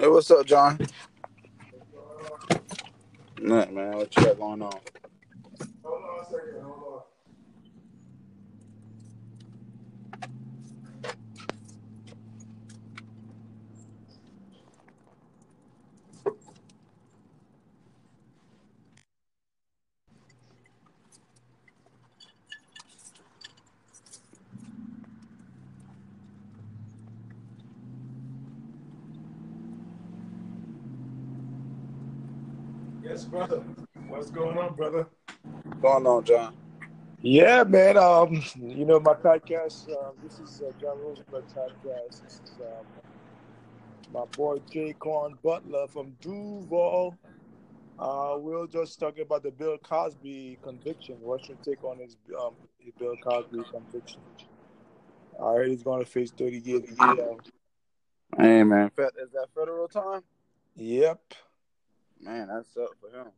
Hey, what's up, John? Nothing, man. What you got going on? Hold on a second. Hold on. Yes, brother. What's going on, brother? Going on, John? Yeah, man. Um, you know my podcast. Um, this is uh, John Rosenberg podcast. This is um, my boy Jay Corn Butler from Duval. Uh, we we're just talking about the Bill Cosby conviction. What's your take on his, um, his Bill Cosby conviction? I heard he's going to face 30 years. Hey, man. Is that federal time? Yep. Man, that's up for him.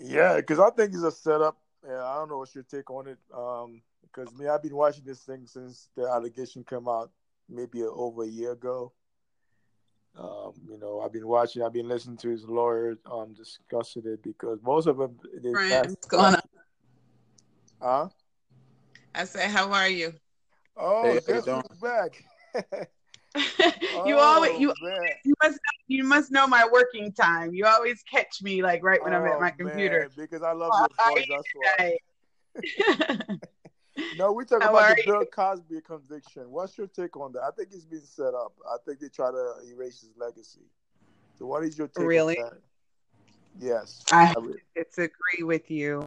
Yeah, because I think it's a setup. Yeah, I don't know what's your take on it. Um, because me, I've been watching this thing since the allegation came out, maybe over a year ago. Um, you know, I've been watching, I've been listening to his lawyer um discussing it because most of them they Friend, what's going on? Huh? I said, how are you? Oh, Hey, how you guess doing? who's back? you always Oh, you man. Must know my working time. You always catch me like right when I'm at Oh, my computer. man, because I love Oh, your voice. That's why. No, we talk How about the you? Bill Cosby conviction. What's your take on that? I think he's been set up. I think they try to erase his legacy. So, what is your take Really? on that? Yes. I I disagree with you.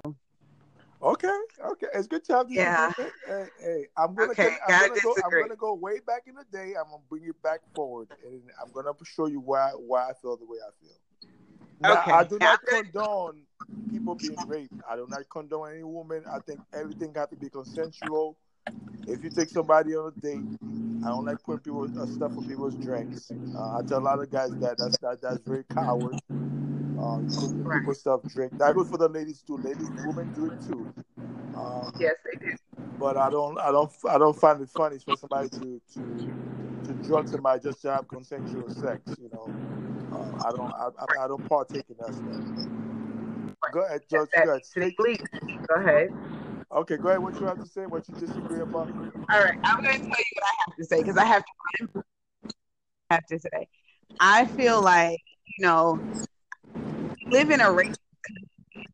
Okay. Okay. It's good to have this Yeah. Hey, hey, I'm gonna. Okay, I'm gonna go. I'm gonna go way back in the day. I'm gonna bring you back forward, and I'm gonna show you why why I feel the way I feel. Now, Okay. I do not condone people being raped. I do not condone any woman. I think everything has to be consensual. If you take somebody on a date, I don't like putting people uh, stuff in people's drinks. Uh, I tell a lot of guys that that's that, that's very coward. Uh, you put Right. people stuff drink. That goes for the ladies too. Ladies, women do it too. Um, Yes, they do. but I don't, I don't, I don't find it funny for somebody to to to drug somebody just to have consensual sex. You know, uh, I don't, I, I- I don't partake in that stuff. Go ahead, George. Go ahead. Go ahead. Okay, go ahead. What you have to say? What you disagree about? All right, I'm going to tell you what I have to say because I have to I have to say. I feel like you know, live in a racist country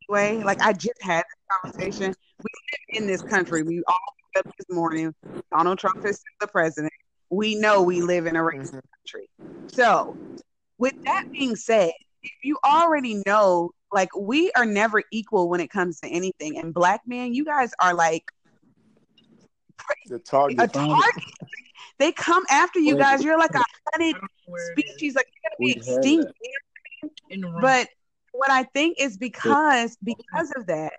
way. Like I just had this conversation. We live in this country. We all woke up this morning. Donald Trump is the president. We know we live in a racist Mhm. country. So, with that being said, if you already know, like we are never equal when it comes to anything, and black men, you guys are like The target. a target. They come after you guys. You're like a hunted Where it is. species. Like you're gonna be We extinct. that. you know? in the room. But what I think is because because of that,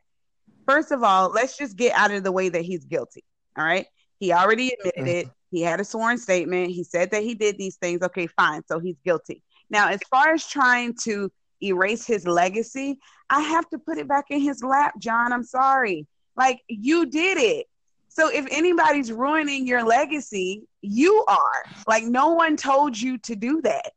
first of all, let's just get out of the way that he's guilty. All right. He already admitted it. Mm-hmm. He had a sworn statement. He said that he did these things. Okay, fine. So he's guilty. Now, as far as trying to erase his legacy, I have to put it back in his lap, John. I'm sorry. Like you did it. So if anybody's ruining your legacy, you are. Like no one told you to do that.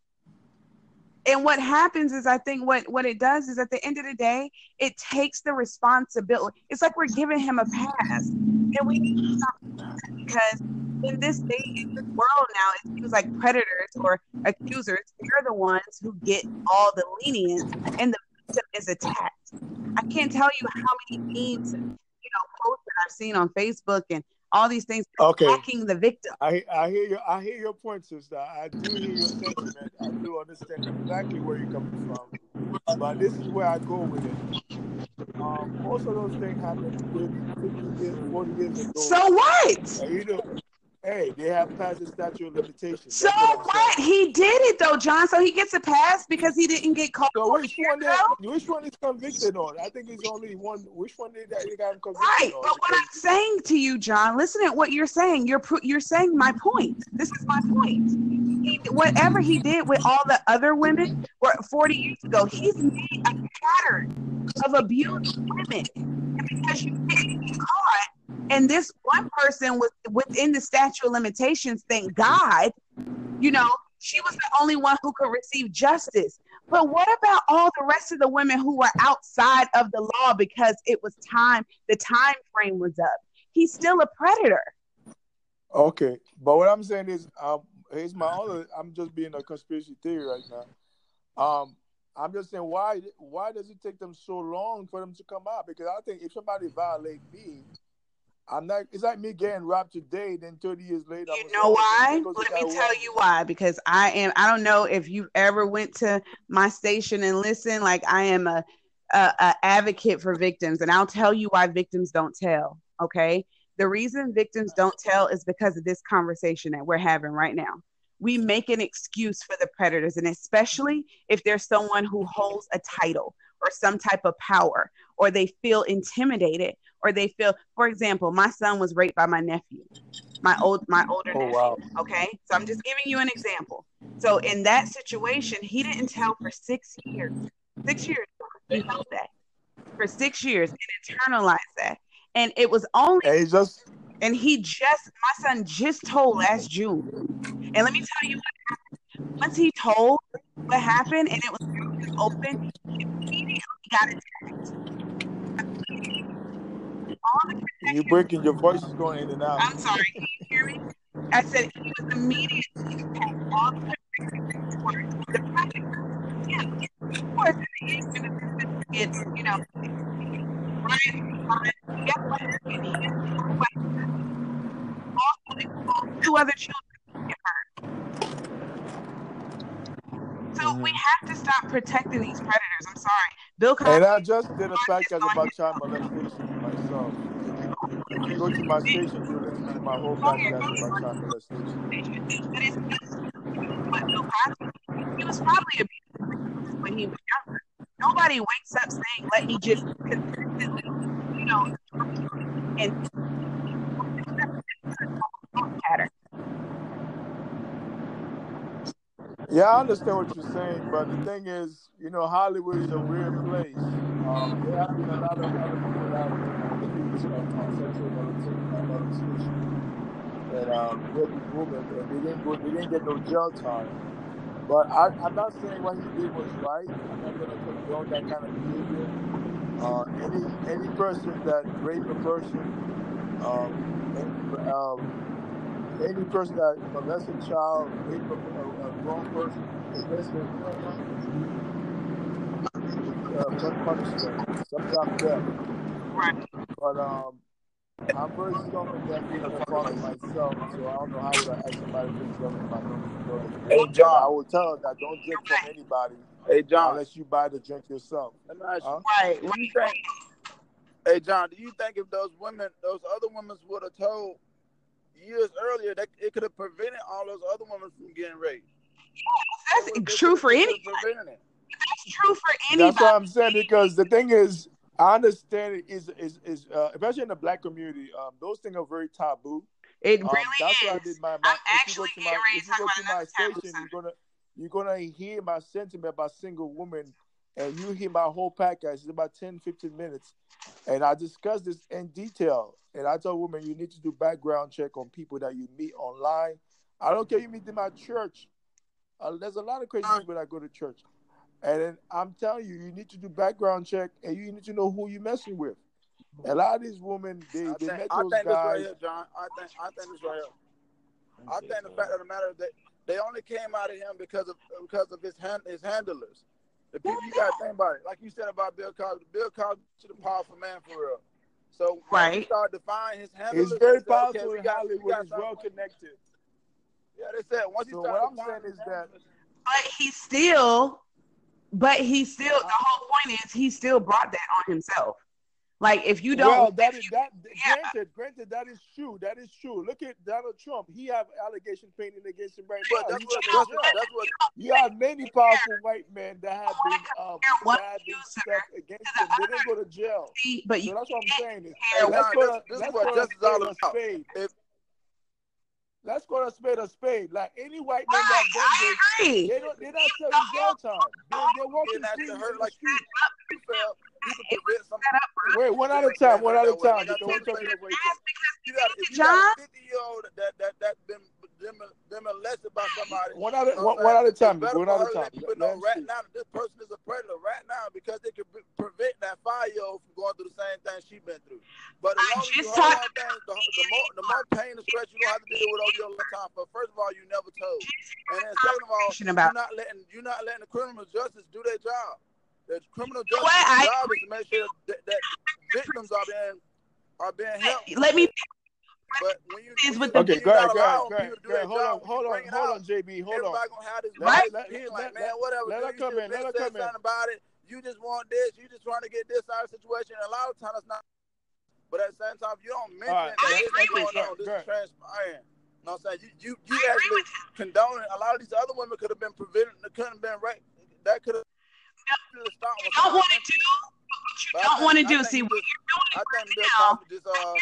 And what happens is I think what what it does is at the end of the day, it takes the responsibility. It's like we're giving him a pass. And we need to stop because in this day, in this world now, it seems like predators or accusers, they're the ones who get all the lenience and the victim is attacked. I can't tell you how many memes you know posts that I've seen on Facebook and all these things Okay. attacking the victim. I I hear you. I hear your point, sister. I do hear your sentiment. I do understand exactly where you're coming from. But this is where I go with it. Um, most of those things happened 30, 50 years, 40 years ago. So what? And you know, hey, they have passed the statute of limitations. So what I'm what? saying. He did it though, John. So he gets a pass because he didn't get caught. So which one? They, which one is convicted on? I think it's only one. Which one did that they got him convicted Right, on? but what I'm saying to you, John, listen to what you're saying. You're you're saying my point. This is my point. He, whatever he did with all the other women, were 40 years ago, he's made a pattern of abusing women. And because you didn't get caught, and this one person was within the statute of limitations, thank God, you know, She was the only one who could receive justice. But what about all the rest of the women who were outside of the law because it was time, the time frame was up? He's still a predator. Okay, but what I'm saying is, um, here's my other. I'm just being a conspiracy theory right now. Um, I'm just saying why why does it take them so long for them to come out? Because I think if somebody violate me, I'm not. It's like me getting robbed today, then 30 years later. You know oh, why? Let me tell you why. Because I am. I don't know if you ever went to my station and listened. Like I am a, a, a advocate for victims, and I'll tell you why victims don't tell. Okay, the reason victims don't tell is because of this conversation that we're having right now. We make an excuse for the predators, and especially if there's someone who holds a title or some type of power, or they feel intimidated or they feel for example my son was raped by my nephew my old my older oh, nephew wow. okay? So i'm just giving you an example. So in that situation he didn't tell for six years six years he held that for six years and internalized that. And it was only and he just and he just my son just told last june. And let me tell you what happened. Once he told what happened and it was open got attacked you breaking your voice is going in and out. I'm sorry. Can you hear me? I said he was immediately attacked. All the the project. Yeah, of course, it's you know, right? Guess what? Two other children get hurt. So mm-hmm. we have to stop protecting these predators. I'm sorry. Bill Cosby. And I just did a podcast about child molestation myself. If you go to my station, you listen to my whole oh, podcast about child molestation. But Bill Cosby, he was probably abused when he was younger. Nobody wakes up saying, "Let me just consistently, you know," and Yeah, I understand what you're saying, but the thing is, you know, Hollywood is a weird place. Um, there have been a lot of other people that of and um, women, and they didn't they didn't get no jail time. But I, I'm not saying what he did was right. I'm not going to condone that kind of behavior. Uh, any any person that rape a person, um, and, um, any person that molest a child, rape a, a, a grown person, especially uh, punishment, sometimes death. Right. But um, I'm very strong in that being a father myself, so I don't know how to ask somebody to if I know Hey John, I will tell her that don't drink from anybody. Hey John, unless you buy the drink yourself. Let me ask you, huh? right? What do you think? Hey John, do you think if those women, those other women would have told years earlier, that it could have prevented all those other women from getting raped. That's true for anybody. That's true for anybody. That's what I'm saying because the thing is, I understand it is is is uh, especially in the black community, um, those things are very taboo. It really um, that's is. Why I did my, my, I'm actually getting ready to go to my station, you're gonna you're gonna hear my sentiment about single women and you hear my whole podcast. It's about 10, 15 minutes. And I discuss this in detail. And I tell women you need to do background check on people that you meet online. I don't care you meet them at church. Uh, there's a lot of crazy people that go to church. And I'm telling you, you need to do background check and you need to know who you're messing with. A lot of these women, they, I they think, met those I think guys. This right here, John. I think I think this right here. I think the fact of the matter is that they only came out of him because of because of his hand, his handlers. The people you gotta think about it. Like you said about Bill Cosby, Bill Cosby is a powerful man for real. So right. start defining his handlers, he's very powerful okay, in Hollywood. He's well connected. Yeah, they said once so he what I'm saying is that, but he still, but he still. The whole point is he still brought that on himself. Like if you don't, well, that is that. Yeah. Granted, granted, that is true. That is true. Look at Donald Trump. He have allegations painted against him right now. That's what, that's, what, that's what. You have many powerful white men that have been um, that have been stuck against him. They didn't go to jail. But so that's what I'm saying. Is, hey, let's go to let's go to all about. If, Let's call a spade a spade. Like any white man that done this, they don't, they're not serving jail time. They're, they're walking the street, hurt like street. Wait, one at a time, one at a time. You got, if you got a 50 year old that, that, that been been, been molested by somebody. One at a, you know one, one at a time. It's better One for at a time. people know right now that this person is a predator right now because they could prevent that five year old from going through the same thing she's been through. But as I long as you just hold talked- on things, the, the more the more pain and stress you don't have to deal with over your lifetime. But first of all, you never told. And then second of all, you're not letting you're not letting the criminal justice do their job. The criminal justice what? I job is to make sure that, that victims are being are being helped. Let me But when you, Is when with you, the- Okay, when go you ahead, go ahead, go ahead, people to do go ahead. their Hold on, hold on, hold on, JB, hold on. Everybody gonna have this right let- let- like, man, whatever. let her come in, let her come in. about it. You just want this. You just trying to get this out of situation. And a lot of times it's not. But at the same time, if you don't mention All right, that let- this is okay, going on, this is ahead. transpiring. You know what I'm saying? You you, you actually condoning a lot of these other women could have been prevented, couldn't have been right. That could have stopped. you don't want to do what you But don't want to do. think See, he what you're doing I think now, just uh.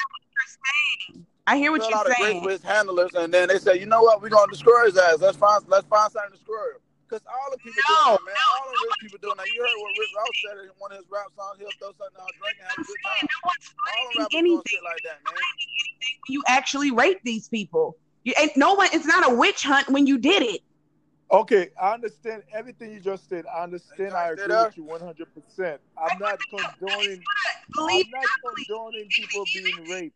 I hear what you're out of grace saying. with his handlers, and then they say, you know what, we're gonna destroy his ass. Let's find let's find something to destroy him. Cause all the people No, doing that, man. all the rich people doing that. You heard what Rick Ross said in one of his rap songs. He'll throw something out, drink, and have a good time. No one's All finding anything. like that, man. You actually rape these people. You ain't no one. It's not a witch hunt when you did it. Okay, I understand everything you just said. I understand. I agree with you one hundred percent. I'm not condoning. I'm not condoning people being raped.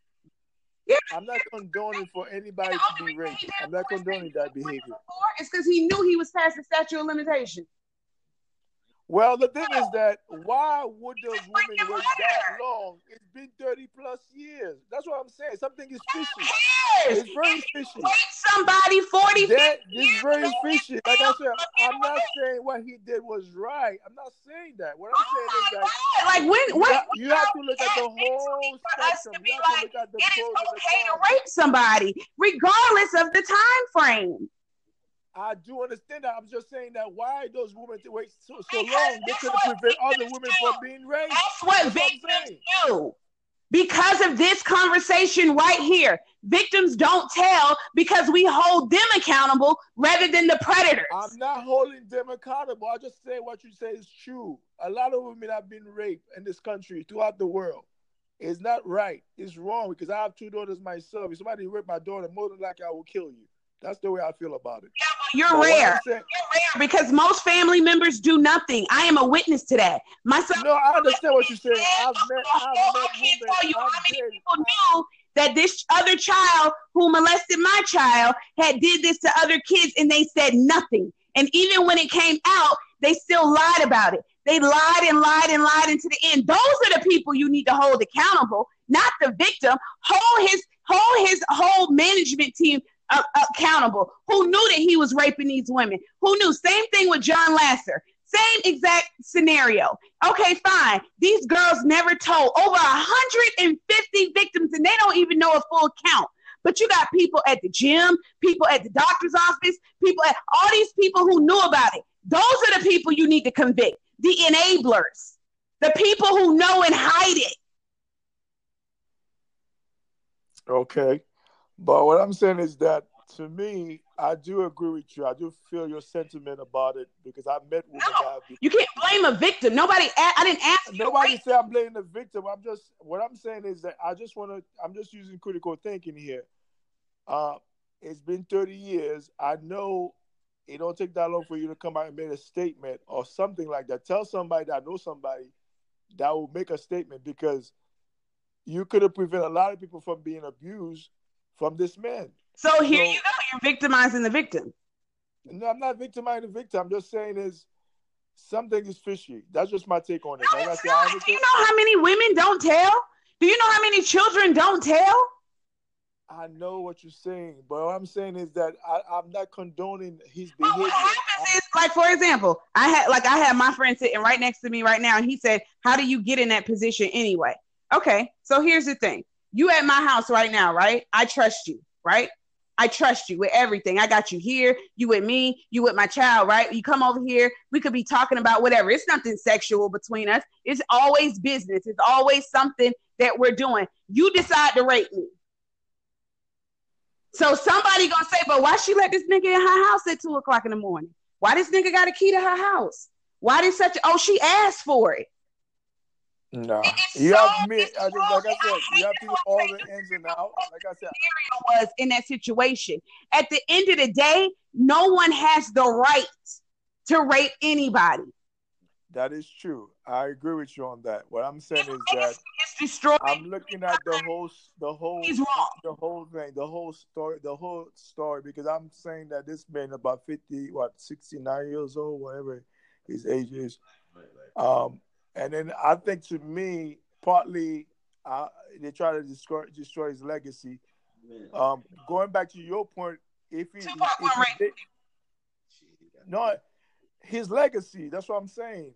I'm not condoning for anybody to be raped. I'm not condoning that behavior. It's because he knew he was past the statute of limitation. Well, the thing is that why would those women wait that long? It's been 30 plus years. That's what I'm saying. Something is fishy. Yes. It's very fishy. Somebody 40, 50 That is very fishy. Like I said, I'm not saying what he did was right. I'm not saying that. What I'm saying is that oh Like when have, you have to look at the whole spectrum. You have to like, look at the it is okay to rape somebody, regardless of the time frame. I do understand that. I'm just saying that why those women to wait so, so long? They could prevent other women from being raped. That's what That's I'm victims saying. do. Because of this conversation right here, victims don't tell because we hold them accountable rather than the predators. I'm not holding them accountable. I just say what you say is true. A lot of women have been raped in this country throughout the world. It's not right. It's wrong because I have two daughters myself. If somebody raped my daughter, more than likely I will kill you. That's the way I feel about it. You're But rare. saying- You're rare because most family members do nothing. I am a witness to that. My son. no, I understand what you're saying. I've met, I've I can't women. tell you how I've many been, people knew that this other child who molested my child had did this to other kids and they said nothing. And even when it came out, they still lied about it. They lied and lied and lied into the end. Those are the people you need to hold accountable, not the victim. Hold his hold his whole management team accountable. Who knew that he was raping these women? Who knew? Same thing with John Lasser. Same exact scenario. Okay, fine. These girls never told over 150 victims, and they don't even know a full count. But you got people at the gym, people at the doctor's office, people at all these people who knew about it. Those are the people you need to convict. The enablers, the people who know and hide it. Okay. But what I'm saying is that to me, I do agree with you. I do feel your sentiment about it because I've met women No. that have been You can't blame a victim. Nobody. I didn't ask Nobody say I'm blaming the victim. I'm just what I'm saying is that I just want to. I'm just using critical thinking here. Uh, it's been 30 years. I know it don't take that long for you to come out and make a statement or something like that. Tell somebody that knows somebody that will make a statement because you could have prevented a lot of people from being abused from this man. So here So- you go. You're victimizing the victim. No, I'm not victimizing the victim. I'm just saying is something is fishy. That's just my take on it. No, Like I it's not. Do you know how many women don't tell? Do you know how many children don't tell? I know what you're saying, but what I'm saying is that I, I'm not condoning his But behavior. what happens is, like for example, I had like I had my friend sitting right next to me right now, and he said, "How do you get in that position anyway?" Okay, so here's the thing: you at my house right now, right? I trust you, right? I trust you with everything. I got you here. You with me. You with my child, right? You come over here. We could be talking about whatever. It's nothing sexual between us. It's always business. It's always something that we're doing. You decide to rape me. So somebody gonna say, but why she let this nigga in her house at two o'clock in the morning? Why this nigga got a key to her house? Why did such? Oh, she asked for it. No, you have me. I just, like I said, you have to do all the ins and outs. Like I said, was in that situation. At the end of the day, no one has the right to rape anybody. That is true. I agree with you on that. What I'm saying is that It's destroyed. I'm looking at the whole, the whole, the whole thing, the whole story, the whole story. Because I'm saying that this man about 50, what, 69 years old, whatever his age is. Um, and then I think to me, partly uh, they try to destroy destroy his legacy. Um, going back to your point, if he, Tupac if he went did, no, his legacy. That's what I'm saying.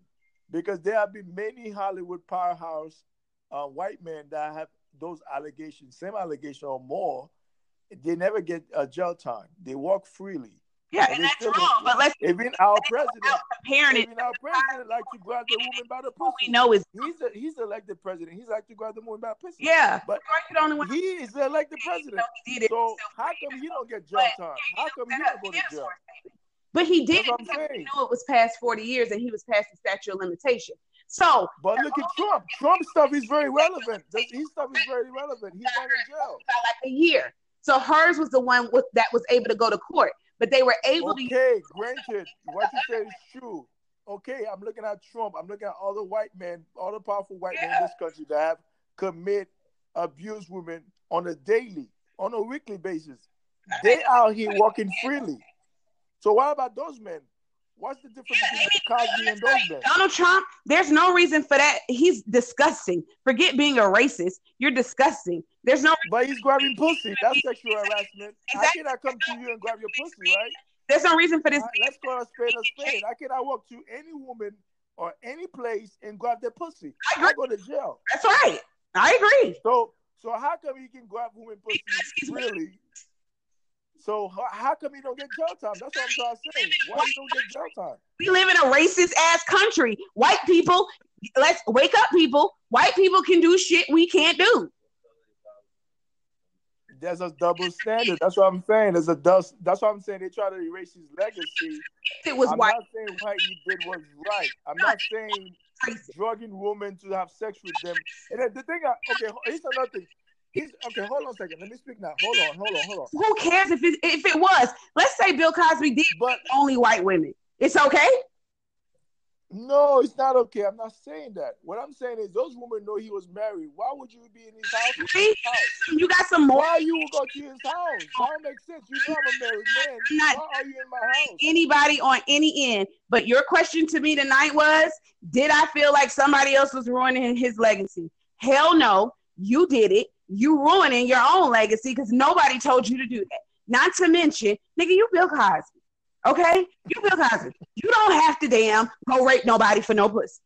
Because there have been many Hollywood powerhouse uh, white men that have those allegations, same allegation or more. They never get a jail time. They walk freely. Yeah, And and that's still- wrong. But let's Even our president, not it. even our president, like to grab the woman by the What we know is He's a, he's elected president. He's like to grab the woman by the pussy. yeah. But You're the he is the elected president. did it. So how come he don't get jail time? How come he don't go to jail? But he did because he knew it was past 40 years and he was past the statute of limitation. So But look at Trump. Trump stuff is very relevant. This- His stuff is very relevant. He's not in jail. about like a year. So hers was the one with, that was able to go to court, but they were able to. Okay, granted, what you said is true. Okay, I'm looking at Trump. I'm looking at all the white men, all the powerful white men in this country that have commit abuse women on a daily, on a weekly basis. They out here walking freely. So what about those men? What's the difference between Cosby and those? Donald Trump, there's no reason for that. He's disgusting. Forget being a racist. You're disgusting. There's no But he's grabbing pussy. That's sexual harassment. How Exactly. can I come to you and grab your pussy, right? there's no reason for this. Right, let's call a spade a spade. I can I walk to any woman or any place and grab their pussy? I I go to jail. That's right. I agree. So, so how come you can grab women pussy Because he's really? So how, how come you don't get jail time? That's what I'm trying to say. Why you don't get jail time? We live in a racist ass country. White people, let's wake up, people. White people can do shit we can't do. There's a double standard. That's what I'm saying. There's a dust. That's what I'm saying. They try to erase his legacy. It was I'm white not saying what he did was right. I'm not saying drugging women to have sex with them. And the thing, I, okay, here's another thing. He's, okay, hold on a second. Let me speak now. Hold on, hold on, hold on. Who cares if it if it was? Let's say Bill Cosby did But only white women. It's okay. no, it's not okay. I'm not saying that. What I'm saying is those women know he was married. Why would you be in his house? House? You got some more. Why you would go to his house? That don't make sense. You know I'm a married man. I'm not- Why are you in my house? anybody on any end. But your question to me tonight was Did I feel like somebody else was ruining his legacy? Hell no. You did it. You ruining your own legacy because nobody told you to do that. Not to mention, nigga, you Bill Cosby. Okay? You Bill Cosby. You don't have to damn go rape nobody for no pussy.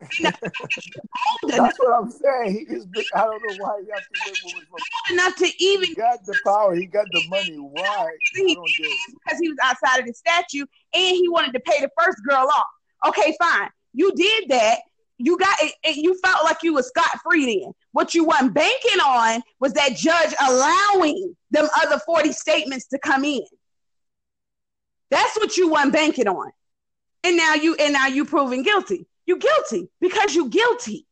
That's what I'm saying. He is. big- I don't know why he has to women from. enough to even He got the power. He got the money. Why? I don't get it. because he was outside of the statue and he wanted to pay the first girl off. Okay, fine. You did that. You got it. it- You felt like you was scot free then. What you weren't banking on was that judge allowing them other 40 statements to come in. That's what you weren't banking on. And now you and now you proven guilty. You guilty because you guilty.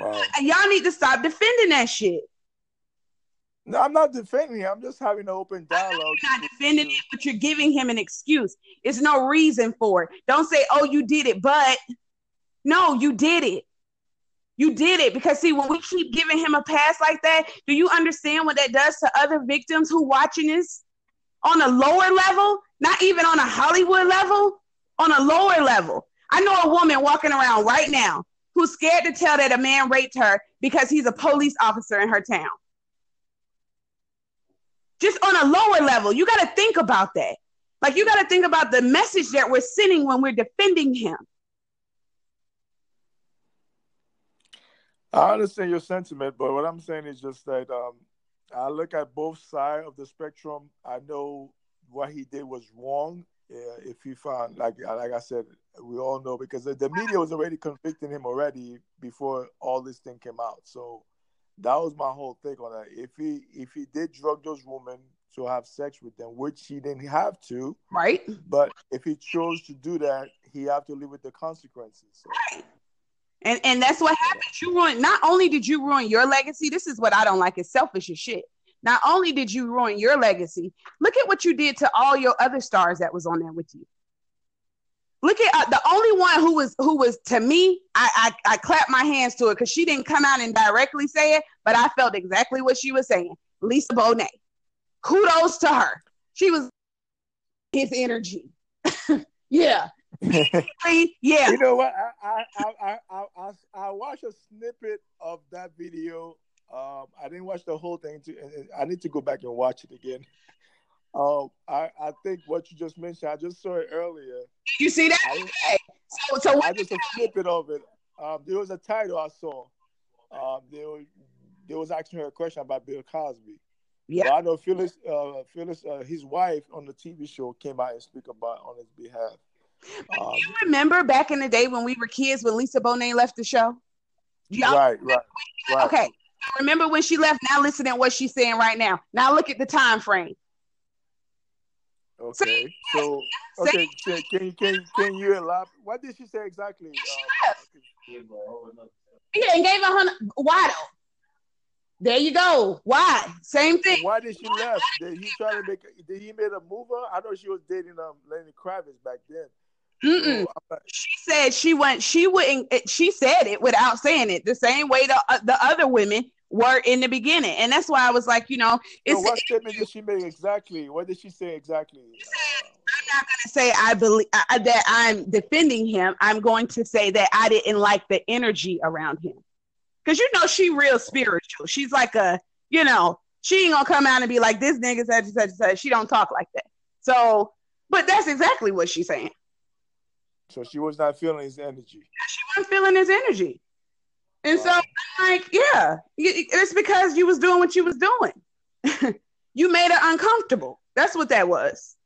Wow. Y'all need to stop defending that shit. No, I'm not defending him. I'm just having an open dialogue. You're not defending it, but you're giving him an excuse. It's no reason for it. Don't say, "Oh, you did it," but no, you did it. You did it because see, when we keep giving him a pass like that, do you understand what that does to other victims who watching this on a lower level, not even on a Hollywood level, on a lower level? I know a woman walking around right now who's scared to tell that a man raped her because he's a police officer in her town just on a lower level. You got to think about that. Like you got to think about the message that we're sending when we're defending him. I understand your sentiment, but what I'm saying is just that um, I look at both sides of the spectrum. I know what he did was wrong. Yeah, if he found, like like I said, we all know because the, the media was already convicting him already before all this thing came out. So that was my whole take on that. If he if he did drug those women to have sex with them, which he didn't have to, Right? but if he chose to do that, he have to live with the consequences. So. Right. And and that's what happened. You ruined. Not only did you ruin your legacy. This is what I don't like. It's selfish as shit. Not only did you ruin your legacy, look at what you did to all your other stars that was on there with you. Look at uh, the only one who was who was to me. I I, I clapped my hands to it because she didn't come out and directly say it, but I felt exactly what she was saying. Lisa Bonet. Kudos to her. She was his energy. yeah. yeah. You know what? I I, I I I I watched a snippet of that video. Um, I didn't watch the whole thing. To, I need to go back and watch it again. Um, I I think what you just mentioned. I just saw it earlier. You see that? I, I, so so I just a snippet of it. Um, there was a title I saw. Um, there was there was asking her a question about Bill Cosby. Yeah, I know Phyllis. Uh, Phyllis, uh, his wife on the TV show came out and speak about on his behalf. Um, you remember back in the day when we were kids when Lisa Bonet left the show? Y'all right, right, right. Okay. Remember when she left? Now listen to what she's saying right now. Now look at the time frame. Okay. So okay, can, can can can you elaborate? What did she say exactly? She uh, left. Yeah, and gave a hundred. Why though? There you go. Why? Same thing. Why did she left? Did he try to make? Did he made a move? mover? I know she was dating um Lenny Kravitz back then. Mm-mm. she said she went. She wouldn't. She said it without saying it. The same way the uh, the other women were in the beginning, and that's why I was like, you know, it's. So what statement did she make exactly? What did she say exactly? She said, I'm not going to say I believe uh, that I'm defending him. I'm going to say that I didn't like the energy around him, because you know she real spiritual. She's like a, you know, she ain't gonna come out and be like this nigga such and such and such. She don't talk like that. So, but that's exactly what she's saying. So she was not feeling his energy. She wasn't feeling his energy. And wow. so I'm like, yeah, it's because you was doing what you was doing. you made her uncomfortable. That's what that was.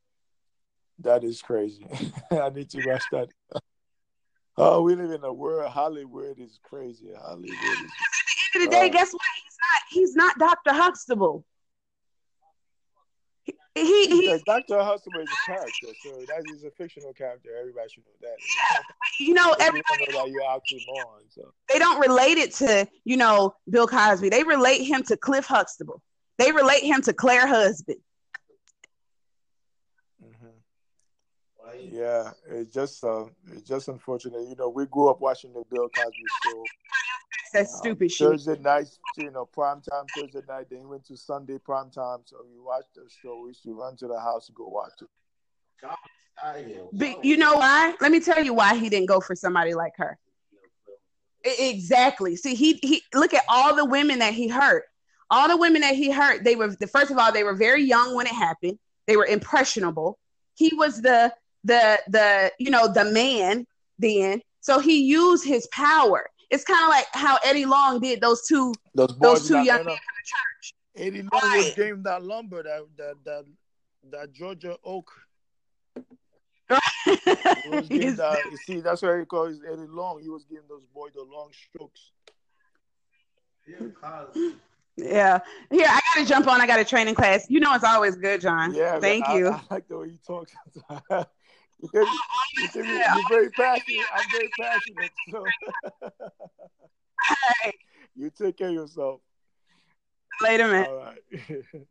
That is crazy. I need to watch that. Oh, we live in a world. Hollywood is crazy. Hollywood. Is, at the end of the day, uh, guess what? He's not. He's not Doctor Huxtable he, he Dr. Huxtable is a character, so that is a fictional character. Everybody should know that. you know, everybody know that you're actually born, so. They don't relate it to you know Bill Cosby. They relate him to Cliff Huxtable. They relate him to Claire Husband. Mm-hmm. Yeah, it's just uh, it's just unfortunate. You know, we grew up watching the Bill Cosby show. That's stupid shit. Thursday nights, you know, prime time Thursday night. Then went to Sunday prime time. So we watched the show. We used to run to the house and go watch it. But you know why? Let me tell you why he didn't go for somebody like her. Exactly. See, he he look at all the women that he hurt. All the women that he hurt, they were the first of all, they were very young when it happened. They were impressionable. He was the the the you know the man then. So he used his power it's kind of like how Eddie Long did those two those, those two young men in the church. Eddie Long right. was gave that lumber that that that, that Georgia oak. that, you see, that's why he calls Eddie Long. He was giving those boys the long strokes. Yeah. Here, I gotta jump on. I got a training class. You know it's always good, John. Yeah. Thank you. I, like the way you talk. You're, you're, you're very passionate. I'm very passionate. So you take care of yourself. Later, man. All right.